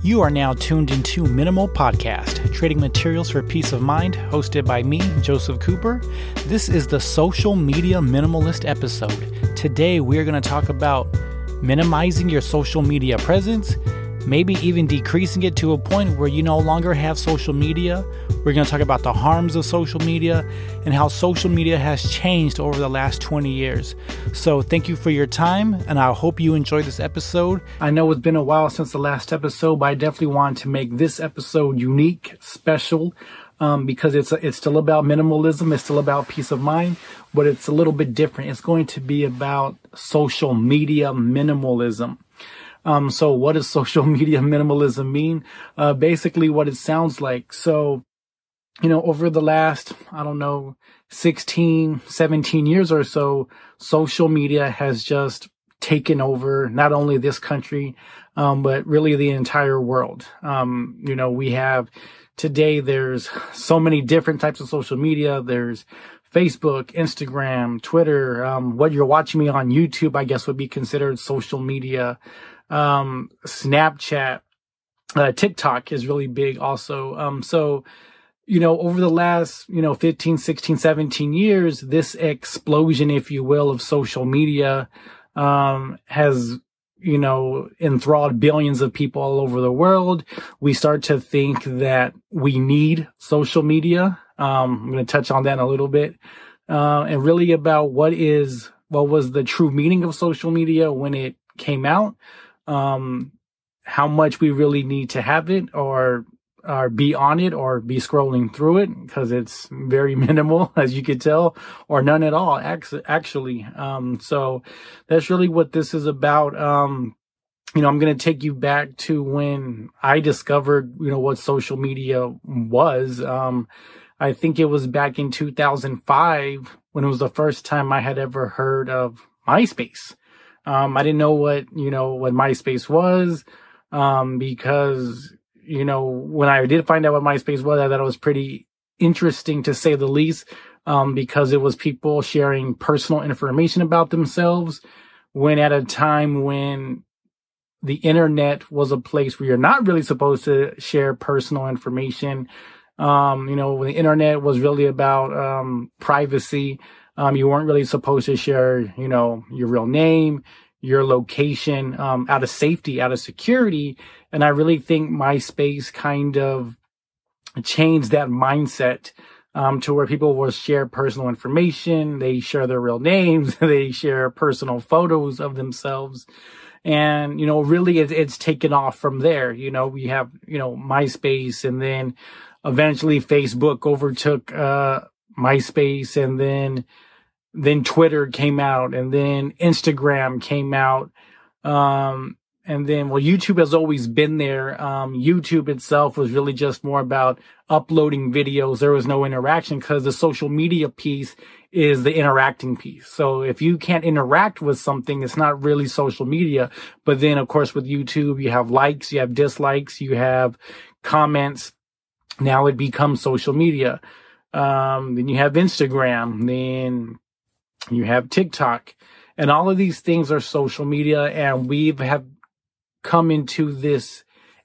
You are now tuned into Minimal Podcast, trading materials for peace of mind, hosted by me, Joseph Cooper. This is the social media minimalist episode. Today, we are going to talk about minimizing your social media presence, maybe even decreasing it to a point where you no longer have social media. We're going to talk about the harms of social media and how social media has changed over the last 20 years. So, thank you for your time, and I hope you enjoyed this episode. I know it's been a while since the last episode, but I definitely wanted to make this episode unique, special. Um, because it's it's still about minimalism, it's still about peace of mind, but it's a little bit different. It's going to be about social media minimalism. Um, so what does social media minimalism mean? Uh, basically what it sounds like. So, you know, over the last, I don't know, 16, 17 years or so, social media has just taken over not only this country, um, but really the entire world. Um, you know, we have today, there's so many different types of social media. There's Facebook, Instagram, Twitter, um, what you're watching me on YouTube, I guess would be considered social media. Um, Snapchat, uh, TikTok is really big also. Um, so, you know, over the last, you know, 15, 16, 17 years, this explosion, if you will, of social media, um, has, you know, enthralled billions of people all over the world. We start to think that we need social media. Um, I'm going to touch on that in a little bit. Uh, and really about what is, what was the true meaning of social media when it came out um, how much we really need to have it or or be on it or be scrolling through it because it's very minimal as you could tell or none at all actually. Um, so that's really what this is about. Um, you know i'm going to take you back to when i discovered you know what social media was. Um, i think it was back in 2005 when it was the first time i had ever heard of myspace. Um, I didn't know what, you know, what MySpace was, um, because, you know, when I did find out what MySpace was, I thought it was pretty interesting to say the least, um, because it was people sharing personal information about themselves when at a time when the internet was a place where you're not really supposed to share personal information. Um, you know, when the internet was really about, um, privacy, um, you weren't really supposed to share, you know, your real name, your location, um, out of safety, out of security. And I really think MySpace kind of changed that mindset, um, to where people will share personal information. They share their real names. they share personal photos of themselves. And, you know, really it, it's taken off from there. You know, we have, you know, MySpace and then eventually Facebook overtook, uh, MySpace and then, then Twitter came out and then Instagram came out. Um, and then, well, YouTube has always been there. Um, YouTube itself was really just more about uploading videos. There was no interaction because the social media piece is the interacting piece. So if you can't interact with something, it's not really social media. But then, of course, with YouTube, you have likes, you have dislikes, you have comments. Now it becomes social media. Um, then you have Instagram, then you have TikTok, and all of these things are social media. And we have come into this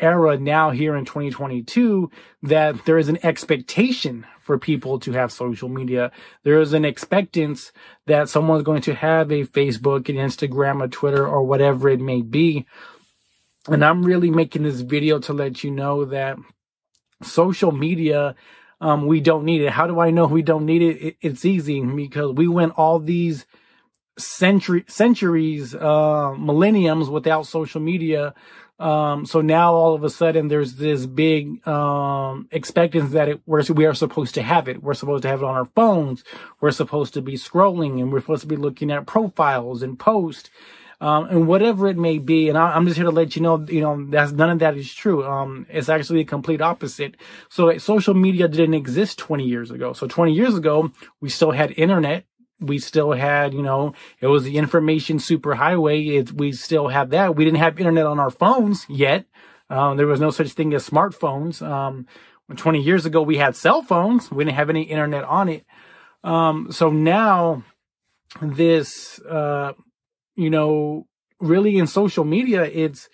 era now here in 2022 that there is an expectation for people to have social media. There is an expectance that someone's going to have a Facebook, an Instagram, a Twitter, or whatever it may be. And I'm really making this video to let you know that social media um, we don't need it. How do I know we don't need it? it it's easy because we went all these century centuries, uh, millenniums without social media. Um, so now all of a sudden there's this big, um, expectance that it, we're, we are supposed to have it. We're supposed to have it on our phones. We're supposed to be scrolling and we're supposed to be looking at profiles and posts um, and whatever it may be. And I, am just here to let you know, you know, that's none of that is true. Um, it's actually the complete opposite. So social media didn't exist 20 years ago. So 20 years ago, we still had internet. We still had, you know, it was the information superhighway. It, we still have that. We didn't have internet on our phones yet. Um, there was no such thing as smartphones. Um, 20 years ago, we had cell phones. We didn't have any internet on it. Um, so now this, uh, you know, really in social media, it's,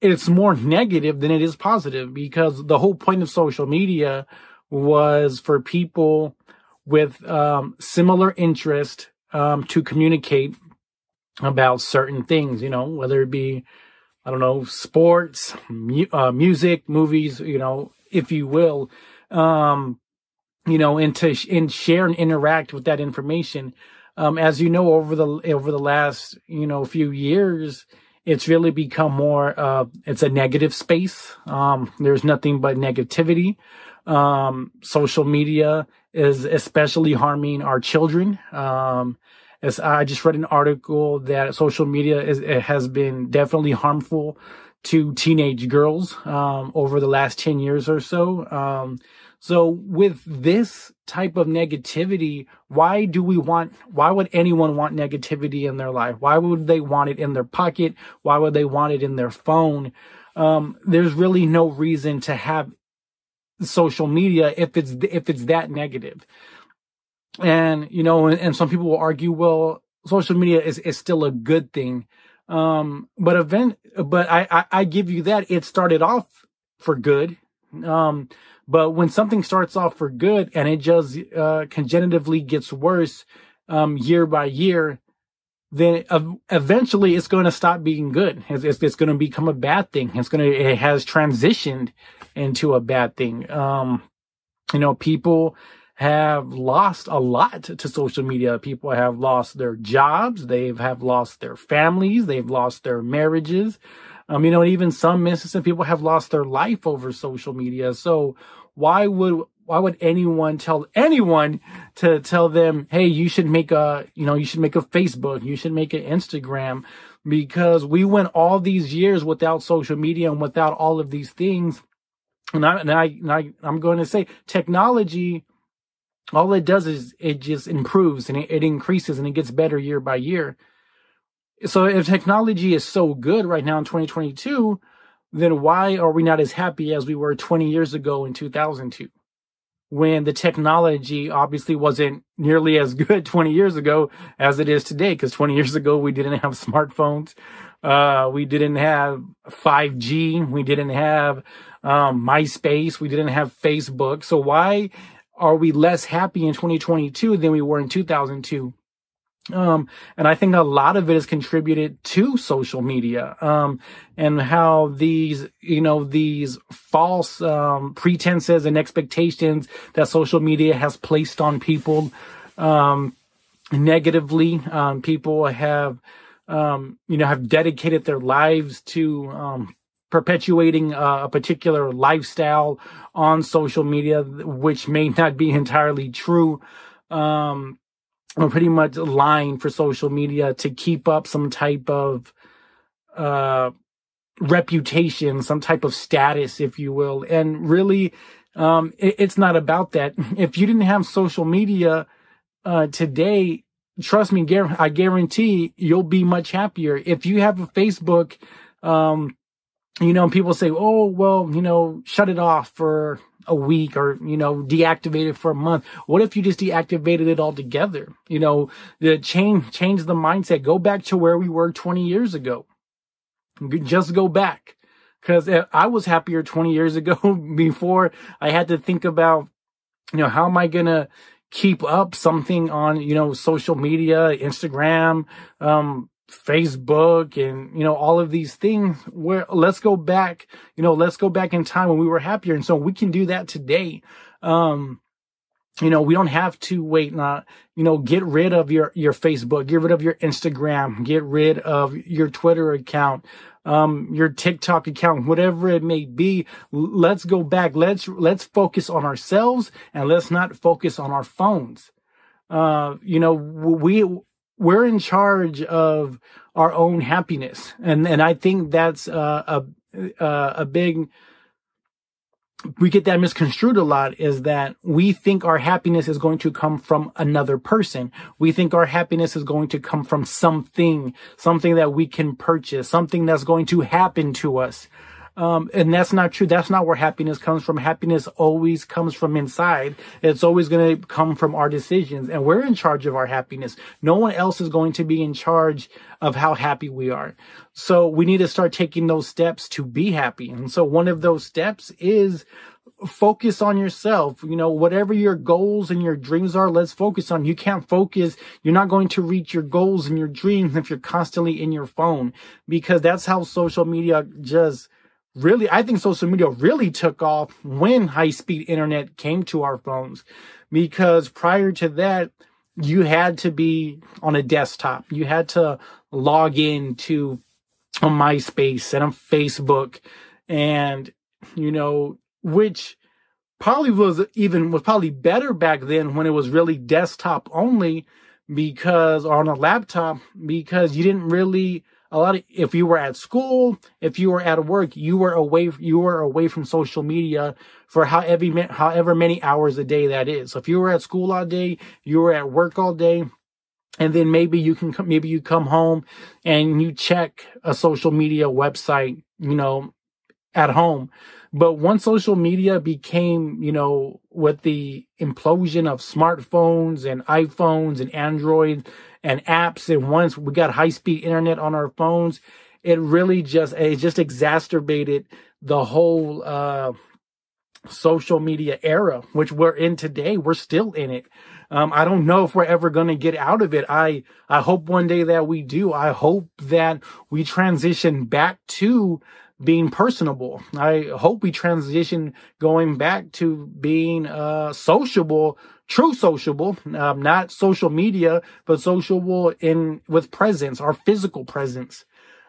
it's more negative than it is positive because the whole point of social media was for people with um, similar interest um, to communicate about certain things, you know, whether it be, I don't know, sports, mu- uh, music, movies, you know, if you will, um, you know, and to sh- and share and interact with that information. Um, as you know, over the over the last you know few years, it's really become more. Uh, it's a negative space. Um, there's nothing but negativity. Um, social media is especially harming our children. Um, as I just read an article that social media is, has been definitely harmful to teenage girls um, over the last 10 years or so. Um, so with this type of negativity, why do we want, why would anyone want negativity in their life? Why would they want it in their pocket? Why would they want it in their phone? Um, there's really no reason to have social media if it's, if it's that negative. And, you know, and, and some people will argue, well, social media is, is still a good thing. Um, but event, but I, I, I give you that it started off for good. Um, but when something starts off for good and it just, uh, congenitively gets worse, um, year by year, then eventually it's going to stop being good. It's, it's, it's going to become a bad thing. It's going to, it has transitioned into a bad thing. Um, you know, people, have lost a lot to social media. People have lost their jobs. They have lost their families. They've lost their marriages. Um, you know, even some instances, people have lost their life over social media. So why would, why would anyone tell anyone to tell them, Hey, you should make a, you know, you should make a Facebook. You should make an Instagram because we went all these years without social media and without all of these things. And I, and I, and I I'm going to say technology all it does is it just improves and it, it increases and it gets better year by year. So if technology is so good right now in 2022, then why are we not as happy as we were 20 years ago in 2002? When the technology obviously wasn't nearly as good 20 years ago as it is today, because 20 years ago we didn't have smartphones. Uh, we didn't have 5G. We didn't have, um, MySpace. We didn't have Facebook. So why are we less happy in 2022 than we were in 2002? Um, and I think a lot of it is contributed to social media, um, and how these, you know, these false, um, pretenses and expectations that social media has placed on people, um, negatively. Um, people have, um, you know, have dedicated their lives to, um, perpetuating a particular lifestyle on social media, which may not be entirely true. Um, or pretty much lying for social media to keep up some type of uh, reputation, some type of status, if you will. And really, um, it, it's not about that. If you didn't have social media uh, today, trust me, I guarantee you'll be much happier. If you have a Facebook, um, you know, people say, oh, well, you know, shut it off for a week or, you know, deactivate it for a month. What if you just deactivated it altogether? You know, the change, change the mindset. Go back to where we were 20 years ago. Just go back. Cause I was happier 20 years ago before I had to think about, you know, how am I going to keep up something on, you know, social media, Instagram, um, Facebook and, you know, all of these things where let's go back, you know, let's go back in time when we were happier. And so we can do that today. Um, you know, we don't have to wait, not, you know, get rid of your, your Facebook, get rid of your Instagram, get rid of your Twitter account, um, your TikTok account, whatever it may be. Let's go back. Let's, let's focus on ourselves and let's not focus on our phones. Uh, you know, we, we're in charge of our own happiness. And, and I think that's uh, a, uh, a big, we get that misconstrued a lot is that we think our happiness is going to come from another person. We think our happiness is going to come from something, something that we can purchase, something that's going to happen to us. Um, and that's not true. That's not where happiness comes from. Happiness always comes from inside. It's always going to come from our decisions and we're in charge of our happiness. No one else is going to be in charge of how happy we are. So we need to start taking those steps to be happy. And so one of those steps is focus on yourself. You know, whatever your goals and your dreams are, let's focus on. You can't focus. You're not going to reach your goals and your dreams if you're constantly in your phone because that's how social media just really, I think social media really took off when high speed internet came to our phones because prior to that, you had to be on a desktop. You had to log in to a MySpace and a Facebook and, you know, which probably was even was probably better back then when it was really desktop only because on a laptop because you didn't really a lot of if you were at school if you were at work you were away you were away from social media for however however many hours a day that is. So if you were at school all day you were at work all day and then maybe you can maybe you come home and you check a social media website you know at home but once social media became, you know, with the implosion of smartphones and iPhones and Android and apps, and once we got high speed internet on our phones, it really just, it just exacerbated the whole, uh, social media era, which we're in today. We're still in it. Um, I don't know if we're ever going to get out of it. I, I hope one day that we do. I hope that we transition back to being personable. I hope we transition going back to being uh, sociable, true sociable, um, not social media, but sociable in with presence, our physical presence.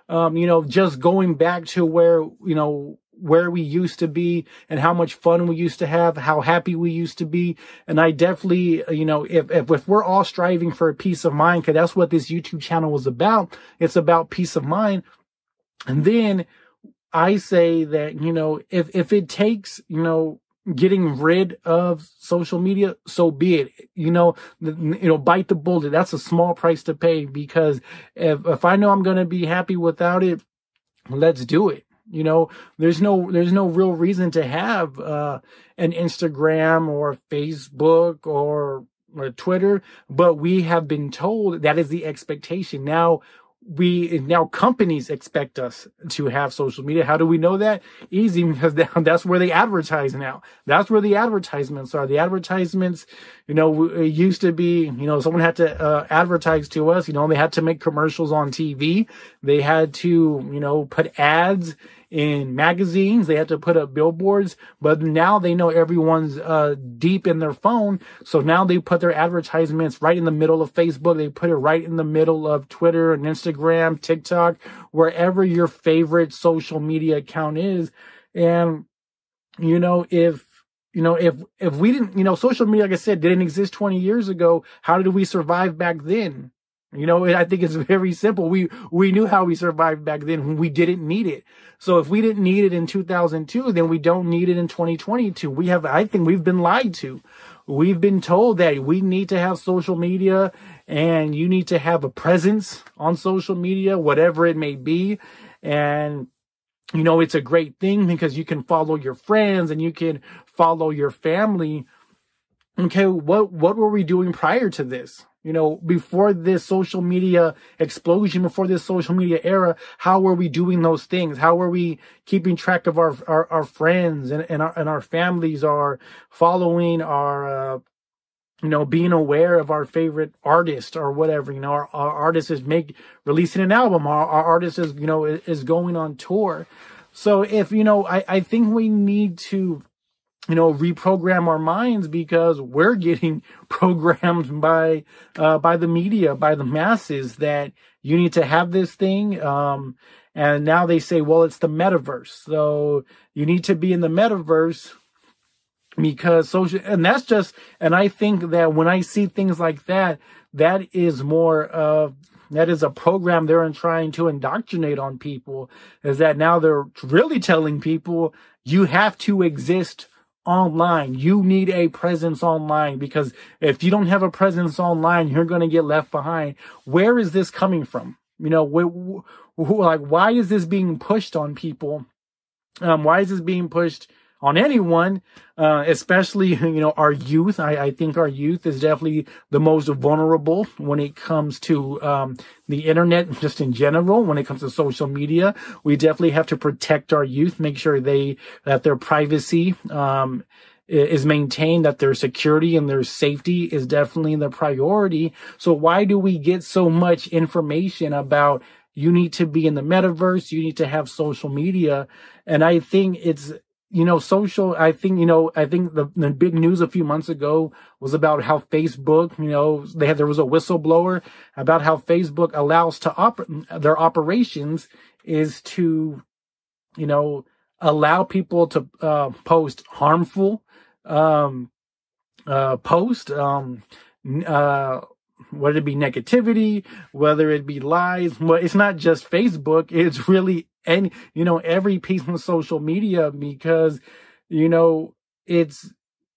Um, you know, just going back to where you know where we used to be and how much fun we used to have, how happy we used to be. And I definitely, you know, if, if, if we're all striving for a peace of mind, cause that's what this YouTube channel was about. It's about peace of mind. And then I say that, you know, if, if it takes, you know, getting rid of social media, so be it. You know, you know, bite the bullet. That's a small price to pay because if, if I know I'm going to be happy without it, let's do it. You know, there's no, there's no real reason to have, uh, an Instagram or Facebook or, or Twitter, but we have been told that is the expectation. Now we now companies expect us to have social media. How do we know that? Easy because that's where they advertise now. That's where the advertisements are. The advertisements, you know, it used to be, you know, someone had to uh, advertise to us. You know, they had to make commercials on TV. They had to, you know, put ads in magazines. They had to put up billboards, but now they know everyone's uh, deep in their phone. So now they put their advertisements right in the middle of Facebook. They put it right in the middle of Twitter and Instagram, TikTok, wherever your favorite social media account is. And, you know, if, you know, if, if we didn't, you know, social media, like I said, didn't exist 20 years ago, how did we survive back then? You know, I think it's very simple. We, we knew how we survived back then when we didn't need it. So if we didn't need it in 2002, then we don't need it in 2022. We have, I think we've been lied to. We've been told that we need to have social media and you need to have a presence on social media, whatever it may be. And, you know, it's a great thing because you can follow your friends and you can follow your family. Okay. What, what were we doing prior to this? You know, before this social media explosion, before this social media era, how were we doing those things? How were we keeping track of our, our, our friends and, and our, and our families are following our, uh, you know, being aware of our favorite artist or whatever, you know, our, our artist is make, releasing an album, our, our artist is, you know, is, is going on tour. So if, you know, I, I think we need to you know, reprogram our minds because we're getting programmed by, uh, by the media, by the masses that you need to have this thing. Um, and now they say, well, it's the metaverse. So you need to be in the metaverse because social, and that's just, and I think that when I see things like that, that is more of, that is a program they're trying to indoctrinate on people is that now they're really telling people you have to exist online. You need a presence online because if you don't have a presence online, you're going to get left behind. Where is this coming from? You know, wh- wh- like, why is this being pushed on people? Um, why is this being pushed on anyone, uh, especially, you know, our youth? I, I, think our youth is definitely the most vulnerable when it comes to, um, the internet, just in general, when it comes to social media. We definitely have to protect our youth, make sure they, that their privacy, um, is maintained, that their security and their safety is definitely the priority. So why do we get so much information about you need to be in the metaverse, you need to have social media? And I think it's, you know, social, I think, you know, I think the, the big news a few months ago was about how Facebook, you know, they had, there was a whistleblower about how Facebook allows to operate their operations is to, you know, allow people to uh, post harmful um, uh, post, um, uh, whether it be negativity, whether it be lies. Well, it's not just Facebook. It's really any, you know, every piece of social media because, you know, it's,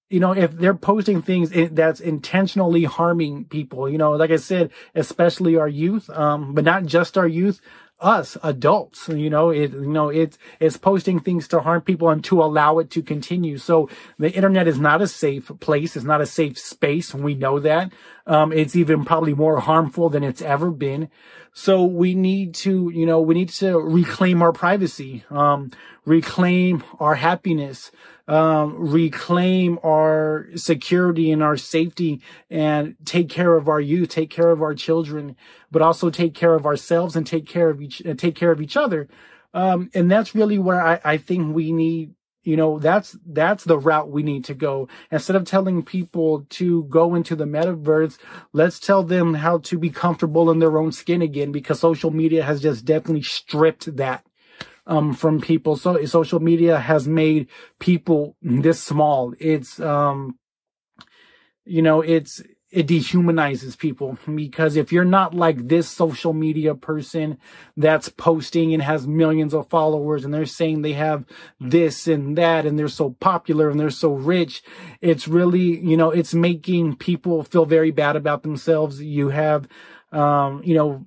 you know, if they're posting things that's intentionally harming people, you know, like I said, especially our youth, um, but not just our youth, us adults you know it you know it's it's posting things to harm people and to allow it to continue. So the internet is not a safe place. It's not a safe space. We know that. Um, it's even probably more harmful than it's ever been. So we need to you know we need to reclaim our privacy um, reclaim our happiness um, reclaim our security and our safety and take care of our youth, take care of our children, but also take care of ourselves and take care of each, take care of each other. Um, and that's really where I, I think we need, you know, that's, that's the route we need to go. Instead of telling people to go into the metaverse, let's tell them how to be comfortable in their own skin again because social media has just definitely stripped that um, from people. So social media has made people this small. It's, um, you know, it's, it dehumanizes people because if you're not like this social media person that's posting and has millions of followers and they're saying they have this and that and they're so popular and they're so rich, it's really, you know, it's making people feel very bad about themselves. You have, um, you know,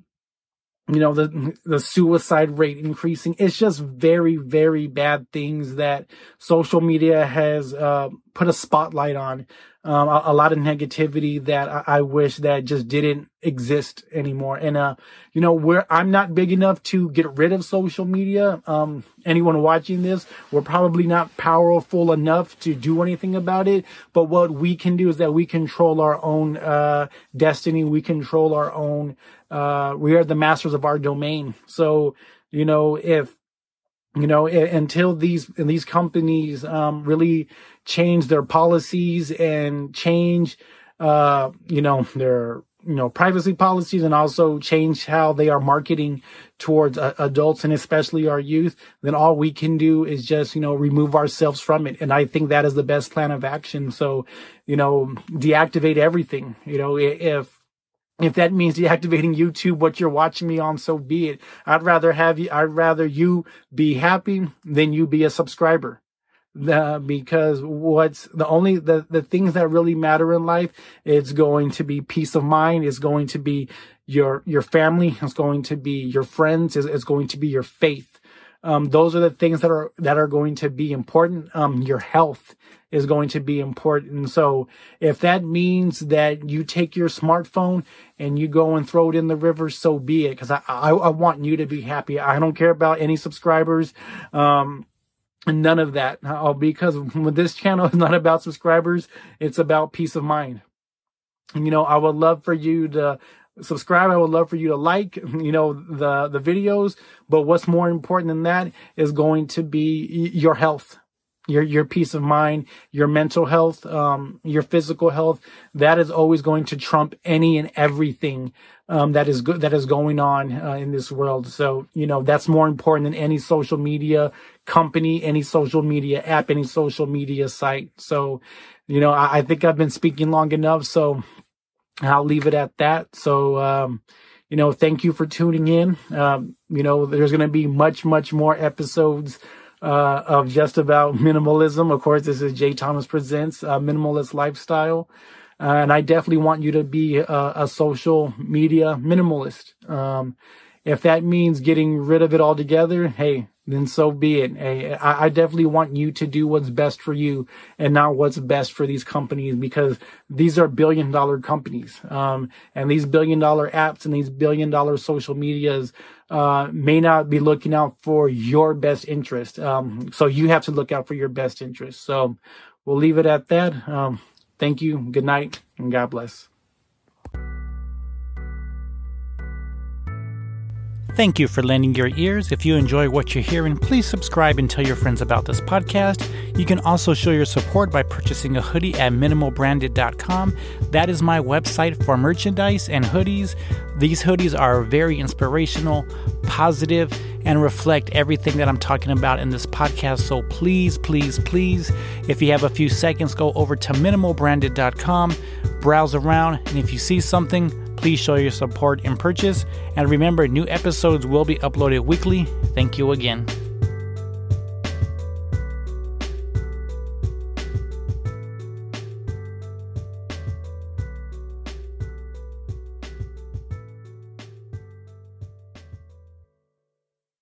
you know the the suicide rate increasing it's just very very bad things that social media has uh, put a spotlight on um, a, a, lot of negativity that I, I, wish that just didn't exist anymore. And, uh, you know, where I'm not big enough to get rid of social media. Um, anyone watching this, we're probably not powerful enough to do anything about it. But what we can do is that we control our own, uh, destiny. We control our own, uh, we are the masters of our domain. So, you know, if, you know, until these, these companies, um, really change their policies and change, uh, you know, their, you know, privacy policies and also change how they are marketing towards uh, adults and especially our youth, then all we can do is just, you know, remove ourselves from it. And I think that is the best plan of action. So, you know, deactivate everything, you know, if, if that means deactivating YouTube, what you're watching me on, so be it. I'd rather have you, I'd rather you be happy than you be a subscriber the, because what's the only the, the things that really matter in life it's going to be peace of mind it's going to be your your family it's going to be your friends it's, it's going to be your faith um, those are the things that are that are going to be important. Um, your health is going to be important. So if that means that you take your smartphone and you go and throw it in the river so be it. Because I, I, I want you to be happy. I don't care about any subscribers um, none of that. Uh, because this channel is not about subscribers it's about peace of mind. You know i would love for you to subscribe i would love for you to like you know the the videos but what's more important than that is going to be your health your your peace of mind, your mental health, um, your physical health. That is always going to trump any and everything um, that is good that is going on uh, in this world. So you know that's more important than any social media company, any social media app, any social media site. So you know I, I think I've been speaking long enough. So I'll leave it at that. So. Um, you know, thank you for tuning in. Um, you know, there's going to be much, much more episodes uh, of just about minimalism. Of course, this is Jay Thomas Presents uh, Minimalist Lifestyle. Uh, and I definitely want you to be a, a social media minimalist. Um, if that means getting rid of it altogether, hey, then so be it. I, I definitely want you to do what's best for you and not what's best for these companies because these are billion dollar companies. Um, and these billion dollar apps and these billion dollar social medias, uh, may not be looking out for your best interest. Um, so you have to look out for your best interest. So we'll leave it at that. Um, thank you. Good night and God bless. Thank you for lending your ears. If you enjoy what you're hearing, please subscribe and tell your friends about this podcast. You can also show your support by purchasing a hoodie at minimalbranded.com. That is my website for merchandise and hoodies. These hoodies are very inspirational, positive, and reflect everything that I'm talking about in this podcast. So please, please, please, if you have a few seconds, go over to minimalbranded.com, browse around, and if you see something, Please show your support and purchase. And remember, new episodes will be uploaded weekly. Thank you again.